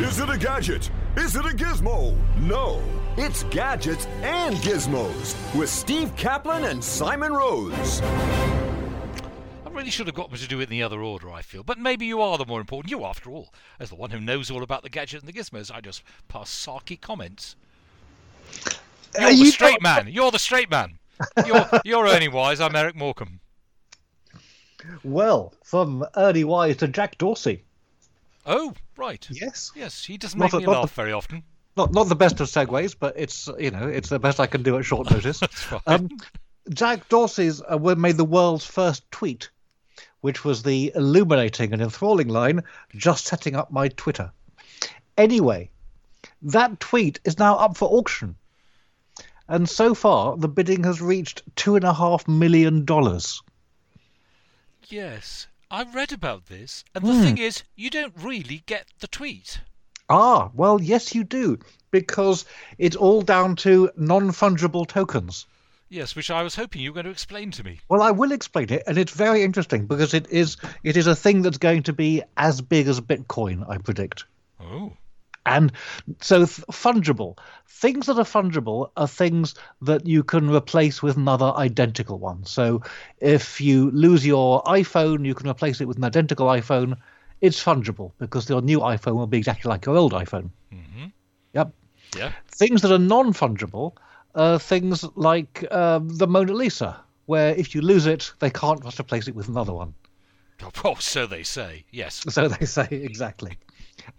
Is it a gadget? Is it a gizmo? No, it's gadgets and gizmos with Steve Caplin and Simon Rose. I really should have got me to do it in the other order, I feel. But maybe you are the more important. You, after all, as the one who knows all about the gadgets and the gizmos, I just pass sarky comments. You're Are the you straight not- man. You're the straight man. You're, you're Ernie Wise. I'm Eric Morecambe. Well, from Ernie Wise to Jack Dorsey. Oh, right. Yes. Yes, he doesn't Not make a- me not laugh a- very often. Not not the best of segues, but it's you know it's the best I can do at short notice. Um, Jack Dorsey's uh, made the world's first tweet, which was the illuminating and enthralling line, "Just setting up my Twitter." Anyway, that tweet is now up for auction, and so far the bidding has reached two and a half million dollars. yes, I read about this, and the Hmm. thing is, you don't really get the tweet. Ah, well, yes, you do, because it's all down to non-fungible tokens. Yes, which I was hoping you were going to explain to me. Well, I will explain it, and it's very interesting because it is it is a thing that's going to be as big as Bitcoin, I predict. Oh, And so, th- fungible things that are fungible are things that you can replace with another identical one. So, if you lose your iPhone, you can replace it with an identical iPhone. It's fungible because your new iPhone will be exactly like your old iPhone. hmm Yep. yeah. Things that are non fungible are things like um, the Mona Lisa, where if you lose it, they can't just replace it with another one. Oh, so they say. Yes. So they say exactly.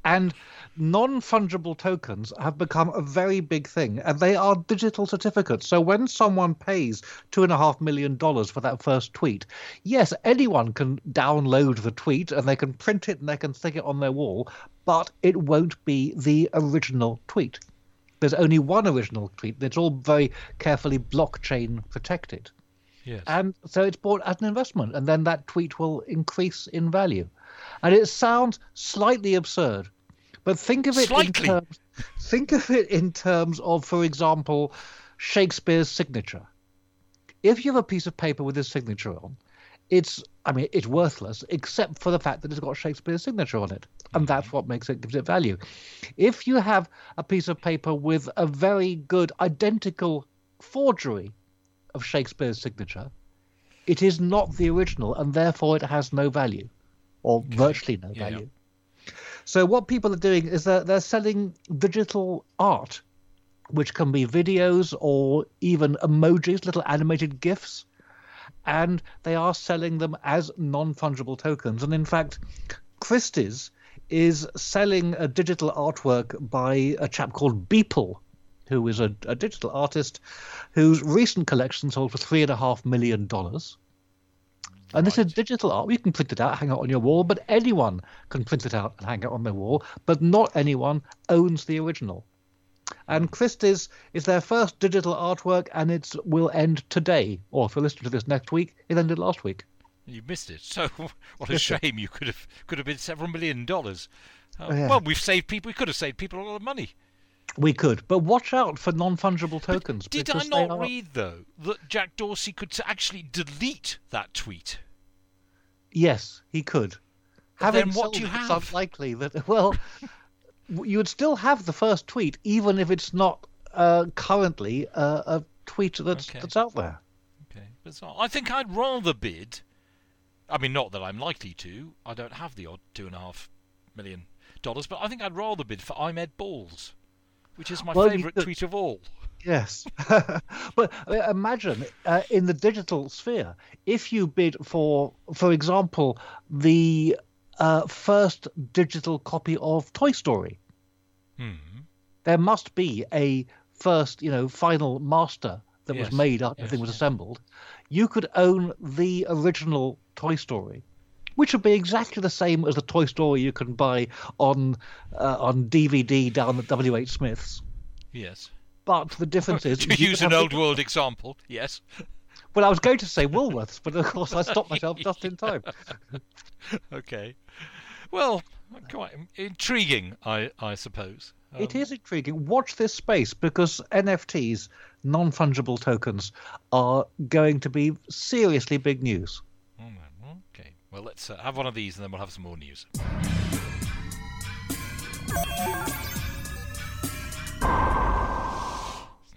And non fungible tokens have become a very big thing, and they are digital certificates. So when someone pays two and a half million dollars for that first tweet, yes, anyone can download the tweet and they can print it and they can stick it on their wall, but it won't be the original tweet. There's only one original tweet. It's all very carefully blockchain protected. Yes. And so it's bought as an investment, and then that tweet will increase in value. And it sounds slightly absurd, but think of it Slightly. in terms. Think of it in terms of, for example, Shakespeare's signature. If you have a piece of paper with his signature on, it's I mean it's worthless except for the fact that it's got Shakespeare's signature on it, and that's mm-hmm. what makes it gives it value. If you have a piece of paper with a very good identical forgery of Shakespeare's signature, it is not the original, and therefore it has no value, or virtually no Yeah, yeah. value. So what people are doing is that they're selling digital art, which can be videos or even emojis, little animated gifs, and they are selling them as non-fungible tokens. And in fact, Christie's is selling a digital artwork by a chap called Beeple, who is a, a digital artist whose recent collection sold for three and a half million dollars. And this is digital art. You can print it out, hang it on your wall, but anyone can print it out and hang it on their wall, but not anyone owns the original. And Christie's is their first digital artwork, and it will end today. Or if you're listening to this next week, it ended last week. You missed it. So what a shame. You could have could have been several million dollars. Uh, Oh, yeah. Well, we've saved people. We could have saved people a lot of money. We could, but watch out for non-fungible tokens. Did I not are- read though that Jack Dorsey could actually delete that tweet? Yes, he could. But Having then what do you it, it's have? unlikely that. Well, you would still have the first tweet, even if it's not uh, currently uh, a tweet that's Okay. that's out there. Okay, bizarre. I think I'd rather bid. I mean, not that I'm likely to. I don't have the odd two and a half million dollars, but I think I'd rather bid for I'm Balls, which is my Well, favourite could- tweet of all. Yes, but uh, imagine uh, in the digital sphere, if you bid for, for example, the uh, first digital copy of Toy Story, Hmm. there must be a first, you know, final master that Yes, was made after yes, everything was assembled. You could own the original Toy Story, which would be exactly the same as the Toy Story you can buy on uh, on DVD down at W. H. Smith's. Yes. But the difference is, to use an old the- world example, yes. Well, I was going to say Woolworths, but of course I stopped myself just in time. Okay. Well, quite intriguing, I I suppose. it Um, is intriguing. Watch this space because NFTs, non fungible tokens, are going to be seriously big news. oh. Well, let's uh, have one of these, and then we'll have some more news.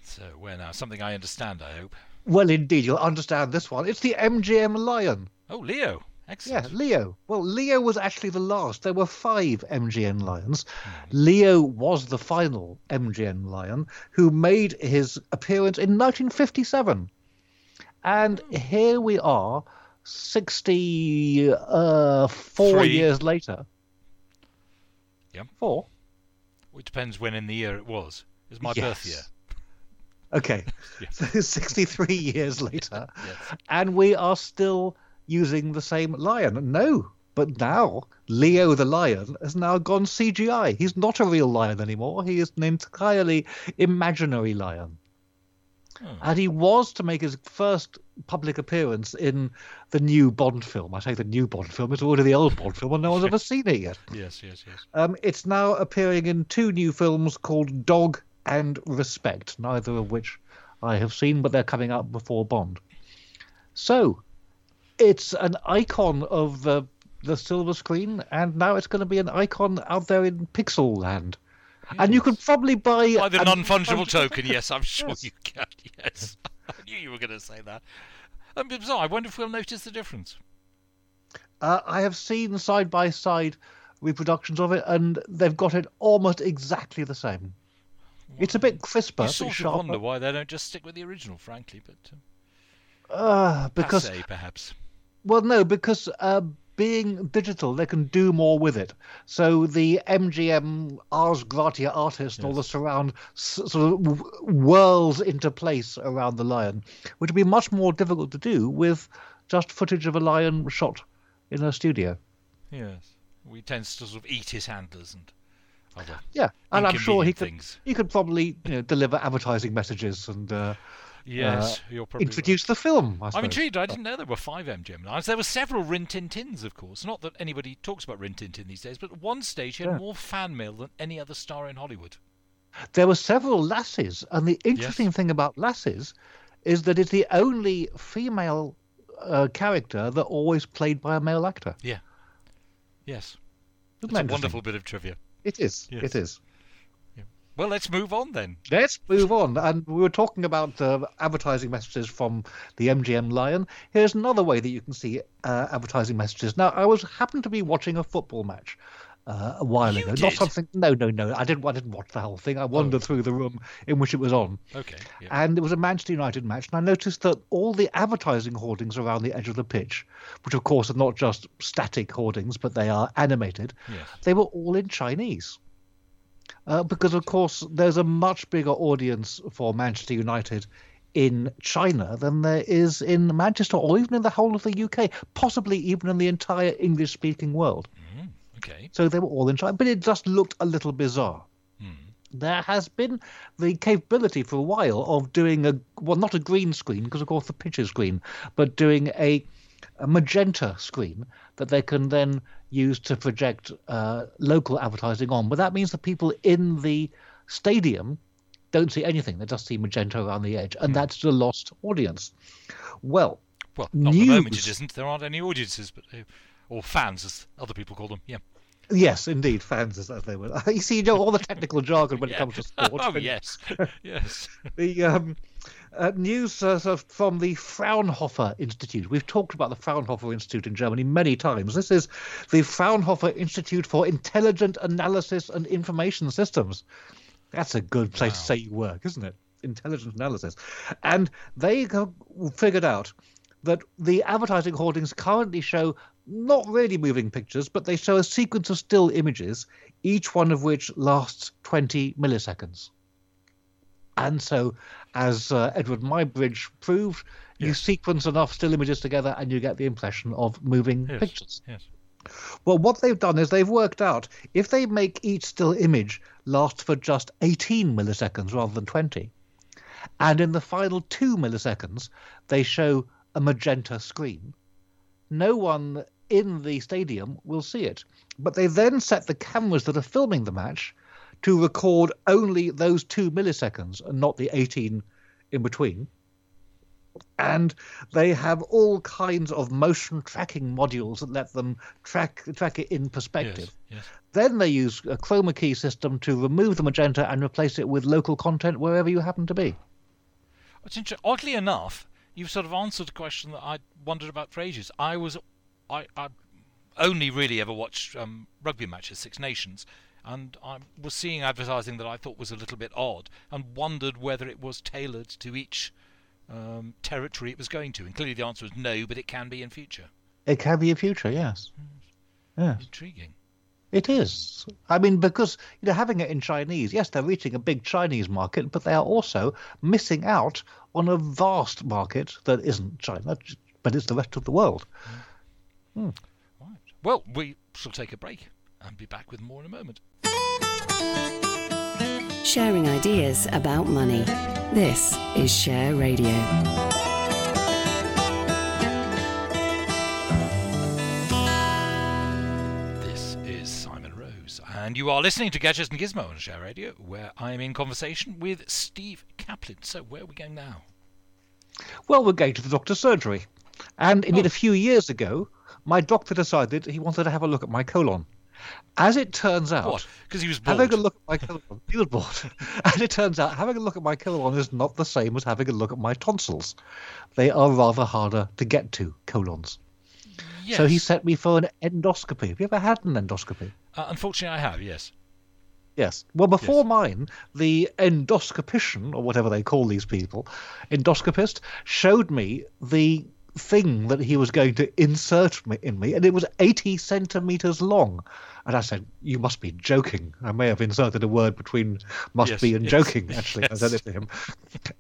So, where now? Something I understand, I hope. Well, indeed, you'll understand this one. It's the MGM Lion. Oh, Leo. Yeah, Excellent. Leo. Well, Leo was actually the last. There were five MGM lions. Leo was the final MGM lion who made his appearance in 1957. And here we are, 64 uh, Three. years later. Yeah. Four? It depends when in the year it was. It's my birth year. Okay. Yeah. So 63 years later. Yes. and we are still using the same lion. No, but now Leo the lion has now gone CGI. He's not a real lion anymore. He is an entirely imaginary lion. Hmm. And he was to make his first public appearance in the new Bond film. I say the new Bond film, it's already the old Bond film, and no one's ever seen it yet. Yes, yes, yes. Um, it's now appearing in two new films called Dog and Respect, neither of which I have seen, but they're coming out before Bond. So, it's an icon of the the silver screen, and now it's going to be an icon out there in Pixel Land. And you could probably buy By the a non-fungible token, yes, I'm sure Yes. you can. Yes, I knew you were going to say that. Um, so I wonder if we'll notice the difference. Uh, I have seen side by side reproductions of it, and they've got it almost exactly the same. It's a bit crisper, You sort of wonder why they don't just stick with the original, frankly. But um, Uh, because passe, perhaps. Well, no, because uh, being digital, they can do more with it. So the MGM Ars Gratia Artis and all the surround sort of whirls into place around the lion, which would be much more difficult to do with just footage of a lion shot in a studio. Yes, we tend to sort of eat his handlers and other. Yeah, and I'm sure he Inconvenient could. things. He could probably you know, deliver advertising messages and uh, Yes, you're probably right. introduce the film. I I'm intrigued. I didn't know there were five MGM lines. There were several Rin Tin Tins, of course. Not that anybody talks about Rin Tin Tin these days, but at one stage he had Yeah. more fan mail than any other star in Hollywood. There were several Lassies, and the interesting thing about Lassies is that it's the only female uh, character that always played by a male actor. Yeah. Yes, Isn't it's a wonderful bit of trivia. It is. Yes. It is. Well, let's move on then. Let's move on. And we were talking about uh, advertising messages from the MGM Lion. Here's another way that you can see uh, advertising messages. Now, I was happened to be watching a football match uh, a while You ago. Not did? something. No, no, no. I didn't. I didn't watch the whole thing. I wandered through the room in which it was on. Okay. Yeah. and it was a Manchester United match, and I noticed that all the advertising hoardings around the edge of the pitch, which of course are not just static hoardings, but they are animated, Yes. they were all in Chinese. Uh, because of course there's a much bigger audience for Manchester United in China than there is in Manchester or even in the whole of the UK, possibly even in the entire English speaking world. Okay. So they were all in China, but it just looked a little bizarre. There has been the capability for a while of doing a well, not a green screen because of course the pitch is green, but doing a, a magenta screen that they can then use to project uh, local advertising on. But that means the people in the stadium don't see anything; they just see magenta around the edge, and that's the lost audience. Well, Well, not at the moment News. it isn't. There aren't any audiences, but uh, or fans, as other people call them. Yeah. yes, indeed, fans as they were. You see, you know all the technical jargon when it comes to sport. oh yes, yes. the um, uh, news uh, from the Fraunhofer Institute. We've talked about the Fraunhofer Institute in Germany many times. This is the Fraunhofer Institute for Intelligent Analysis and Information Systems. That's a good place to say you work, isn't it? Intelligent analysis. And they figured out that the advertising hoardings currently show not really moving pictures, but they show a sequence of still images, each one of which lasts 20 milliseconds. And so, as uh, Edward Muybridge proved, you sequence enough still images together and you get the impression of moving Yes. pictures. Yes. Well, what they've done is they've worked out if they make each still image last for just 18 milliseconds rather than 20, and in the final two milliseconds they show a magenta screen, no one in the stadium will see it. But they then set the cameras that are filming the match to record only those two milliseconds and not the 18 in between. and they have all kinds of motion tracking modules that let them track track it in perspective. Yes, yes. Then they use a chroma key system to remove the magenta and replace it with local content wherever you happen to be. It's inter- oddly enough, you've sort of answered a question that I wondered about for ages. I was, I, I only really ever watched um, rugby matches, Six Nations, and I was seeing advertising that I thought was a little bit odd, and wondered whether it was tailored to each um, territory it was going to. And clearly the answer was no, but it can be in future. It can be in future, yes. Hmm. Yes. Intriguing. It is. I mean, because you know, having it in Chinese, yes, they're reaching a big Chinese market, but they are also missing out on a vast market that isn't China, but it's the rest of the world. Hmm. Hmm. Right. Well, we shall take a break and be back with more in a moment. Sharing ideas about money. This is Share Radio. This is Simon Rose, and you are listening to Gadgets and Gizmo on Share Radio, where I am in conversation with Steve Caplin. So, where are we going now? Well, we're going to the doctor's surgery. And indeed, oh. a few years ago, my doctor decided he wanted to have a look at my colon. As it turns out, Because he was bored. having a look at my colon, he was bored. As it turns out, having a look at my colon is not the same as having a look at my tonsils. They are rather harder to get to, colons. yes. So he sent me for an endoscopy. Have you ever had an endoscopy? Uh, unfortunately, I have. Yes. Yes. Well, before Yes. mine, the endoscopician, or whatever they call these people, endoscopist, showed me the thing that he was going to insert me, in me, and it was 80 centimeters long. And I said, You must be joking. I may have inserted a word between must Yes, be and yes, joking, actually. I said it to him.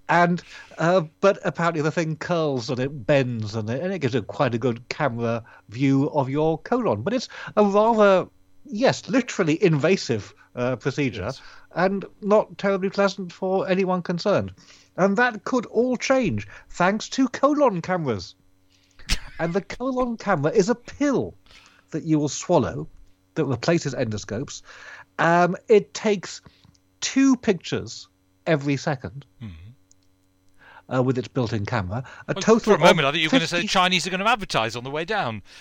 And, uh, but apparently the thing curls and it bends and it, and it gives a quite a good camera view of your colon. But it's a rather yes, literally invasive uh, procedure Yes. and not terribly pleasant for anyone concerned. And that could all change thanks to colon cameras. And the colon camera is a pill that you will swallow that replaces endoscopes. Um, it takes two pictures every 2nd uh, with its built-in camera. A Well, total for a moment, I thought you were going to say 50 Chinese are going to advertise on the way down.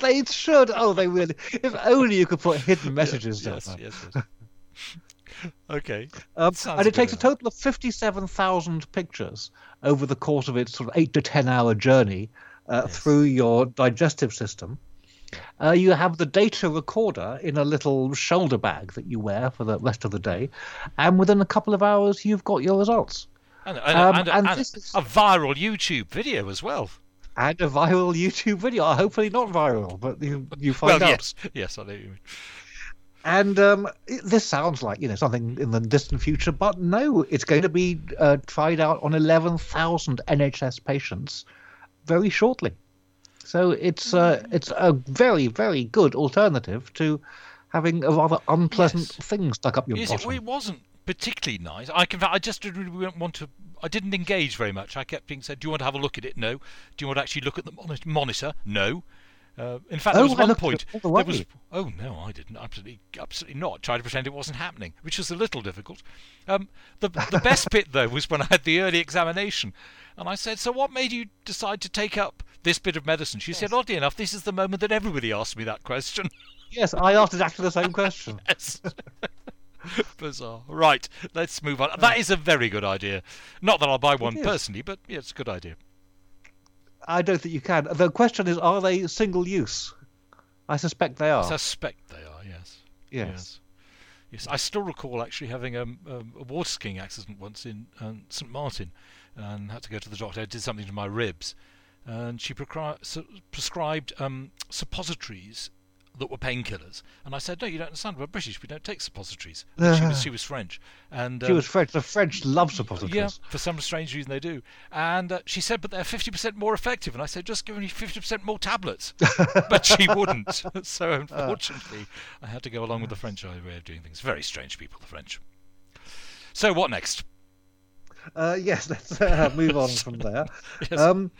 They should. Oh, they really. If only you could put hidden messages yes, there. yes, yes. okay. Um, and it takes a total of 57,000 pictures over the course of its sort of eight to 10 hour journey uh, through your digestive system. Uh, you have the data recorder in a little shoulder bag that you wear for the rest of the day, and within a couple of hours, you've got your results. And, and, Um, and, and is- a viral YouTube video as well. And a viral YouTube video. Hopefully not viral, but you, you Well, find out. yes, yes, I know you mean. And um, it- this sounds like you know something in the distant future, but no, it's going to be uh, tried out on 11,000 NHS patients very shortly. So it's uh, it's a very very good alternative to having a rather unpleasant Yes. thing stuck up your Yes, it, bottom. it wasn't particularly nice. I can, I just didn't really want to. I didn't engage very much. I kept being said, "Do you want to have a look at it?" No. Do you want to actually look at the monitor? No. Uh, in fact, there Oh, was I one point. the There was. Oh no, I didn't. Absolutely, absolutely not. Tried to pretend it wasn't happening, which was a little difficult. Um, the the best bit though was when I had the early examination, and I said, "So what made you decide to take up this bit of medicine?" She said, "Oddly enough, this is the moment that everybody asked me that question." Yes, I asked exactly the same question. Yes. Bizarre. Right, let's move on. That is a very good idea. Not that I'll buy one personally, but yeah, it's a good idea. I don't think you can. The question is, are they single use? I suspect they are. I suspect they are, yes. Yes. Yes. Yes, I still recall actually having um, um, a water skiing accident once in um, St Martin, and had to go to the doctor. I did something to my ribs, and she prescribed um, suppositories that were painkillers. And I said, "No, you don't understand. We're British. We don't take suppositories." And she was she was French, and She um, was French. The French love suppositories. Yeah, for some strange reason they do. And uh, she said, but they're 50% more effective. And I said, just give me 50% more tablets. but she wouldn't. so unfortunately, I had to go along with the French way of doing things. Very strange people, the French. So what next? Uh, yes, let's uh, move on from there. Yes. Um,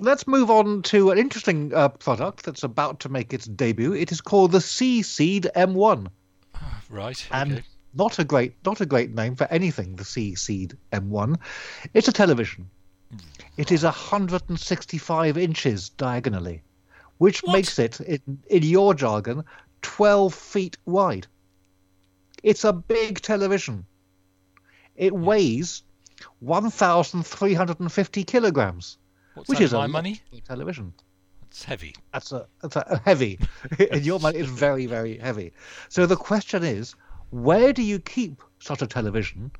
let's move on to an interesting uh, product that's about to make its debut. It is called the C Seed M1. Right. And okay. not a great not a great name for anything. The C Seed M1. It's a television. It is 165 inches diagonally, which What? makes it, in, in your jargon, 12 feet wide. It's a big television. It weighs 1,350 kilograms, What's which is my money? television. It's heavy. That's a, that's a heavy. and your money is very, very heavy. So the question is, where do you keep such a television?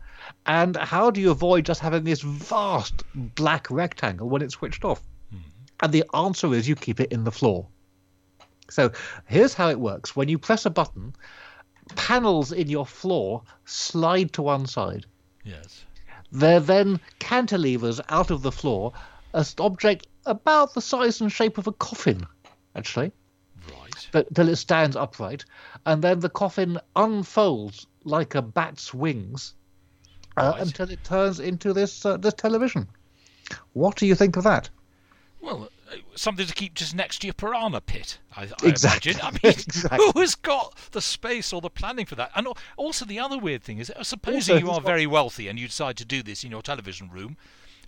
And how do you avoid just having this vast black rectangle when it's switched off? Hmm. And the answer is you keep it in the floor. So here's how it works. When you press a button, panels in your floor slide to one side. Yes. They're then cantilevers out of the floor, an object about the size and shape of a coffin, actually, Right. but till it stands upright, and then the coffin unfolds like a bat's wings uh, Right. until it turns into this uh, this television. What do you think of that? Well, uh, something to keep just next to your piranha pit. I, I Exactly. imagine. I mean, Exactly. who has got the space or the planning for that? And also, the other weird thing is, uh, supposing Also, you are very wealthy and you decide to do this in your television room.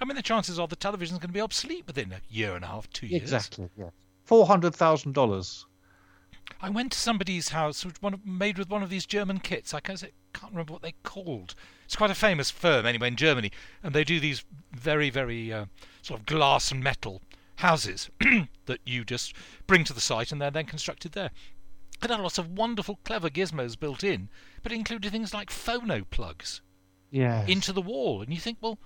I mean, the chances are the television's going to be obsolete within a year and a half, two years. Exactly. Yeah. Four hundred thousand dollars. I went to somebody's house, which one made with one of these German kits. I can't, can't remember what they called. It's quite a famous firm, anyway, in Germany, and they do these very, very uh, sort of glass and metal houses that you just bring to the site, and they're then constructed there. It had lots of wonderful, clever gizmos built in, but it included things like phono plugs Yeah. into the wall, and you think, well,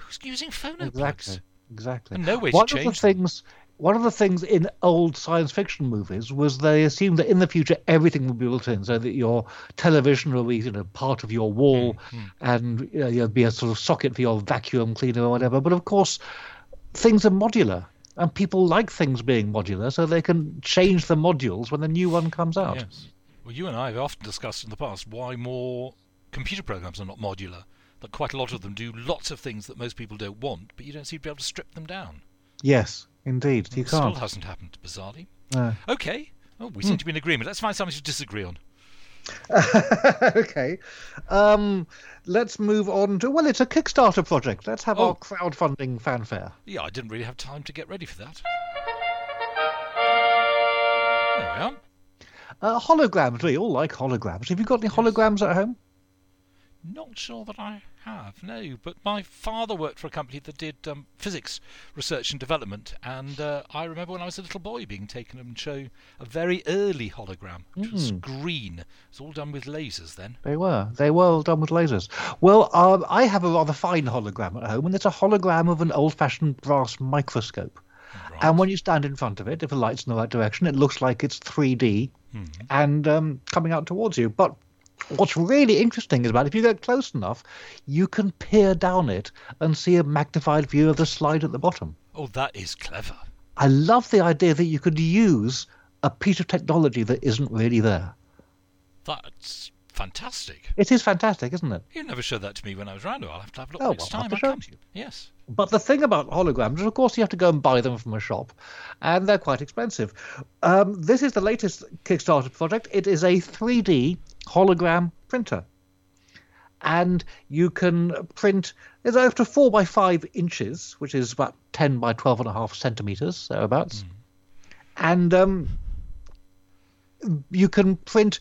who's using phono Exactly. plugs? Exactly. And no way to one change of the things one of the things in old science fiction movies was they assumed that in the future everything would be built in, so that your television will be you know part of your wall, Hmm, and you know, there'll be a sort of socket for your vacuum cleaner or whatever. But of course, things are modular, and people like things being modular, so they can change the modules when the new one comes out. Yes. Well, you and I have often discussed in the past why more computer programs are not modular. That quite a lot of them do lots of things that most people don't want, but you don't seem to be able to strip them down. Yes, indeed, you can't. Still hasn't happened, bizarrely. No. Okay. Oh, we seem to be in agreement. Let's find something to disagree on. okay. Um, let's move on to well, it's a Kickstarter project. Let's have Oh. our crowdfunding fanfare. Yeah, I didn't really have time to get ready for that. There we are. Uh, holograms. We all like holograms. Have you got any holograms at home? Not sure that I have, no. But my father worked for a company that did um, physics research and development, and uh, I remember when I was a little boy being taken and show a very early hologram, which was green. It was all done with lasers then. They were. They were all done with lasers. Well, um, I have a rather fine hologram at home, and it's a hologram of an old-fashioned brass microscope. Right. And when you stand in front of it, if the light's in the right direction, it looks like it's 3D and um, coming out towards you. But what's really interesting is about if you get close enough, you can peer down it and see a magnified view of the slide at the bottom. Oh, that is clever. I love the idea that you could use a piece of technology that isn't really there. That's fantastic. It is fantastic, isn't it? You never showed that to me when I was around. I'll have to have a look Oh, next well, time I come. to you. Yes. But the thing about holograms is, of course, you have to go and buy them from a shop, and they're quite expensive. Um, this is the latest Kickstarter project. It is a 3D hologram printer. And you can print, it's up to 4 by 5 inches, which is about 10 by 12 and a half centimeters, thereabouts. And um, you can print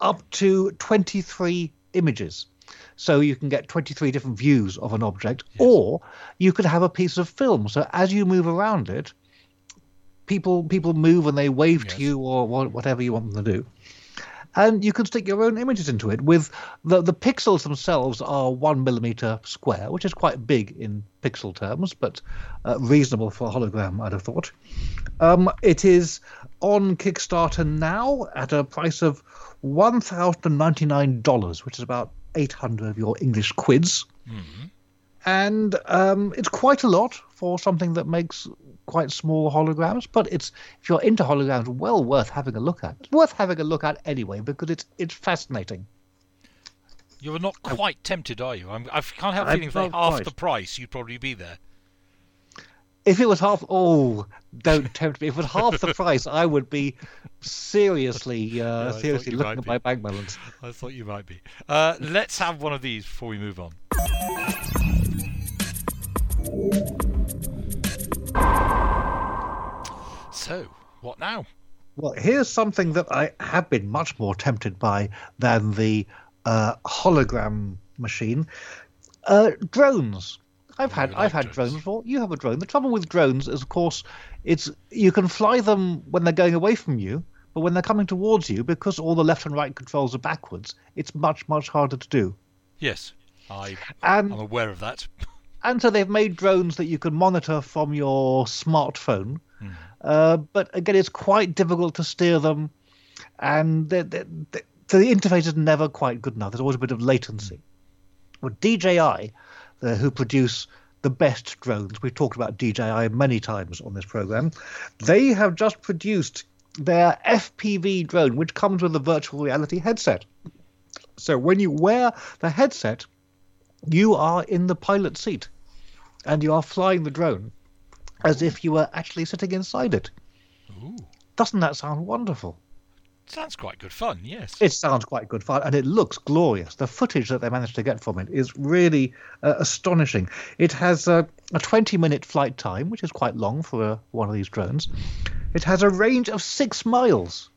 up to 23 images. So you can get 23 different views of an object, or you could have a piece of film. So as you move around it, people people move and they wave Yes. to you or whatever you want them to do. And you can stick your own images into it. With the the pixels themselves are one millimeter square, which is quite big in pixel terms, but uh, reasonable for a hologram, I'd have thought. Um, it is on Kickstarter now at a price of one thousand ninety nine dollars, which is about eight hundred of your English quids, and um, it's quite a lot for something that makes quite small holograms. But it's if you're into holograms, well worth having a look at. It's worth having a look at anyway because it's it's fascinating. You're not quite tempted, are you? I'm, I can't help I'm feeling for not half the price, you'd probably be there. If it was half, oh, don't tempt me. If it was half the price, I would be seriously, uh, I seriously looking at be. my bank balance. I thought you might be. Uh, let's have one of these before we move on. So, what now? Well, here's something that I have been much more tempted by than the uh, hologram machine. Uh, drones. I've had I've had drones. before. You have a drone. The trouble with drones is, of course, it's you can fly them when they're going away from you, but when they're coming towards you, because all the left and right controls are backwards, it's much much harder to do. Yes, I, And I'm aware of that. and so they've made drones that you can monitor from your smartphone. Hmm. Uh, but again, it's quite difficult to steer them, and the, the, the, the interface is never quite good enough. There's always a bit of latency. Well, DJI, the, who produce the best drones, we've talked about DJI many times on this program, they have just produced their FPV drone, which comes with a virtual reality headset. So when you wear the headset, you are in the pilot seat and you are flying the drone as if you were actually sitting inside it. Ooh, Doesn't that sound wonderful? sounds quite good fun. Yes. It sounds quite good fun and it looks glorious. The footage that they managed to get from it is really uh, astonishing. It has a, a 20 minute flight time, which is quite long for uh one of these drones. It has a range of six miles,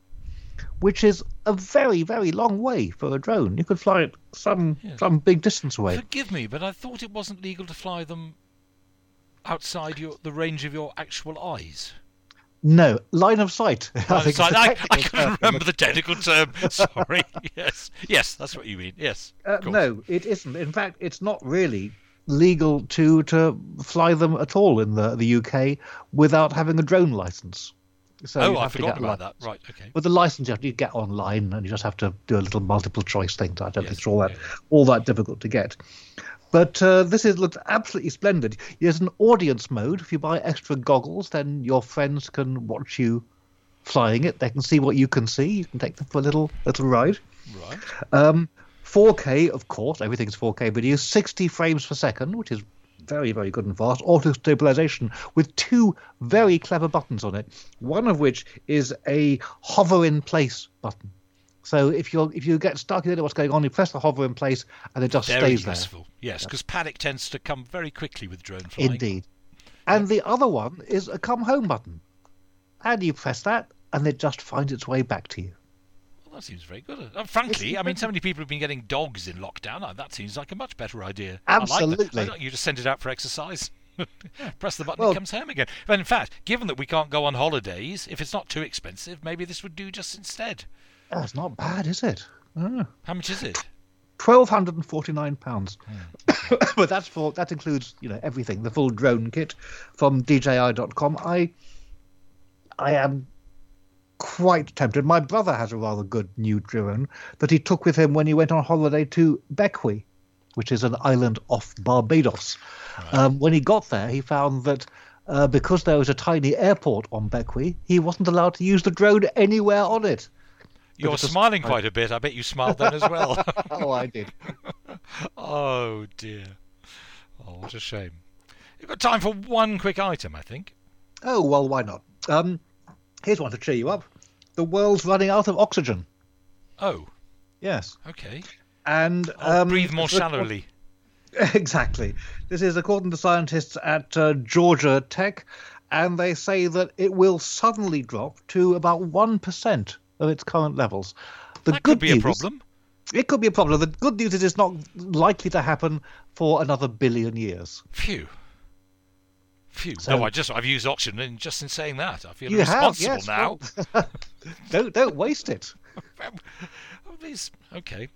which is a very, very long way for a drone. You could fly it some, Yes. some big distance away. Forgive me, but I thought it wasn't legal to fly them outside your the range of your actual eyes. No, line of sight. I I, think was like, is the I, I couldn't remember the technical term. Sorry. yes, yes, that's what you mean. Yes. Uh, no, it isn't. In fact, it's not really legal to to fly them at all in the the UK without having a drone license. So oh, I forgot about that. Right. Okay. With the license, you have to get online, and you just have to do a little multiple choice thing. I don't Yes, think it's all that yeah. all that difficult to get. But uh, this is looks absolutely splendid. There's an audience mode. If you buy extra goggles, then your friends can watch you flying it. They can see what you can see. You can take them for a little little ride. Right. Um, 4K, of course, everything's 4K video, 60 frames per second, which is very, very good and fast. Auto stabilization with two very clever buttons on it. One of which is a hover in place button. So if you if you get stuck, you don't know what's going on, you press the hover in place and it just Very stays there. useful. Yes, because panic tends to come very quickly with drone flying. Indeed. And the other one is a come home button. And you press that and it just finds its way back to you. Well, that seems very good. Uh, frankly, I mean, so many people have been getting dogs in lockdown. Uh, that seems like a much better idea. I like. Absolutely. I you just send it out for exercise. Press the button, Well- it comes home again. But in fact, given that we can't go on holidays, if it's not too expensive, maybe this would do just instead. Oh, it's not bad, is it? Ah. How much is it? twelve hundred and forty nine pounds. Hmm. but that's for that includes you know everything, the full drone kit from DJI.com. I I am quite tempted. My brother has a rather good new drone that he took with him when he went on holiday to Bequia, which is an island off Barbados. Um, when he got there, he found that. Uh, because there was a tiny airport on Bequia, he wasn't allowed to use the drone anywhere on it. You're smiling quite a bit. I bet you smiled then as well. oh, I did. oh dear. Oh, what a shame. You've got time for one quick item, I think. Oh well, why not? Um, here's one to cheer you up. The world's running out of oxygen. Oh, Yes, okay. and um, breathe more shallowly. Exactly. This is according to scientists at uh, Georgia Tech, and they say that it will suddenly drop to about one percent of its current levels. The That good could be a problem. It could be a problem. The good news is it's not likely to happen for another billion years. Phew. Phew. So- no, I just I've used oxygen and just in saying that, I feel You have, responsible yes. now. well, don't don't waste it. Okay.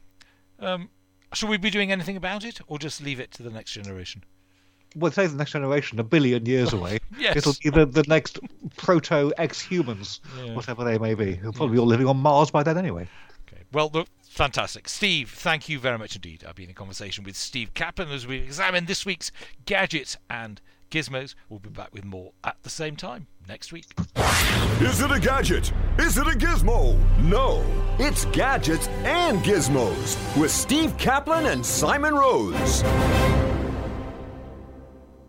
Um, should we be doing anything about it, or just leave it to the next generation? Well, say the next generation, a billion years away. Yes. It'll be the, the next proto ex humans, Yeah. whatever they may be. They'll probably be all living on Mars by then anyway. Okay. Well, look, fantastic. Steve, thank you very much indeed. I've been in conversation with Steve Caplin as we examine this week's gadgets and gizmos. We'll be back with more at the same time next week. Is it a gadget? Is it a gizmo? No, it's gadgets and gizmos with Steve Caplin and Simon Rose.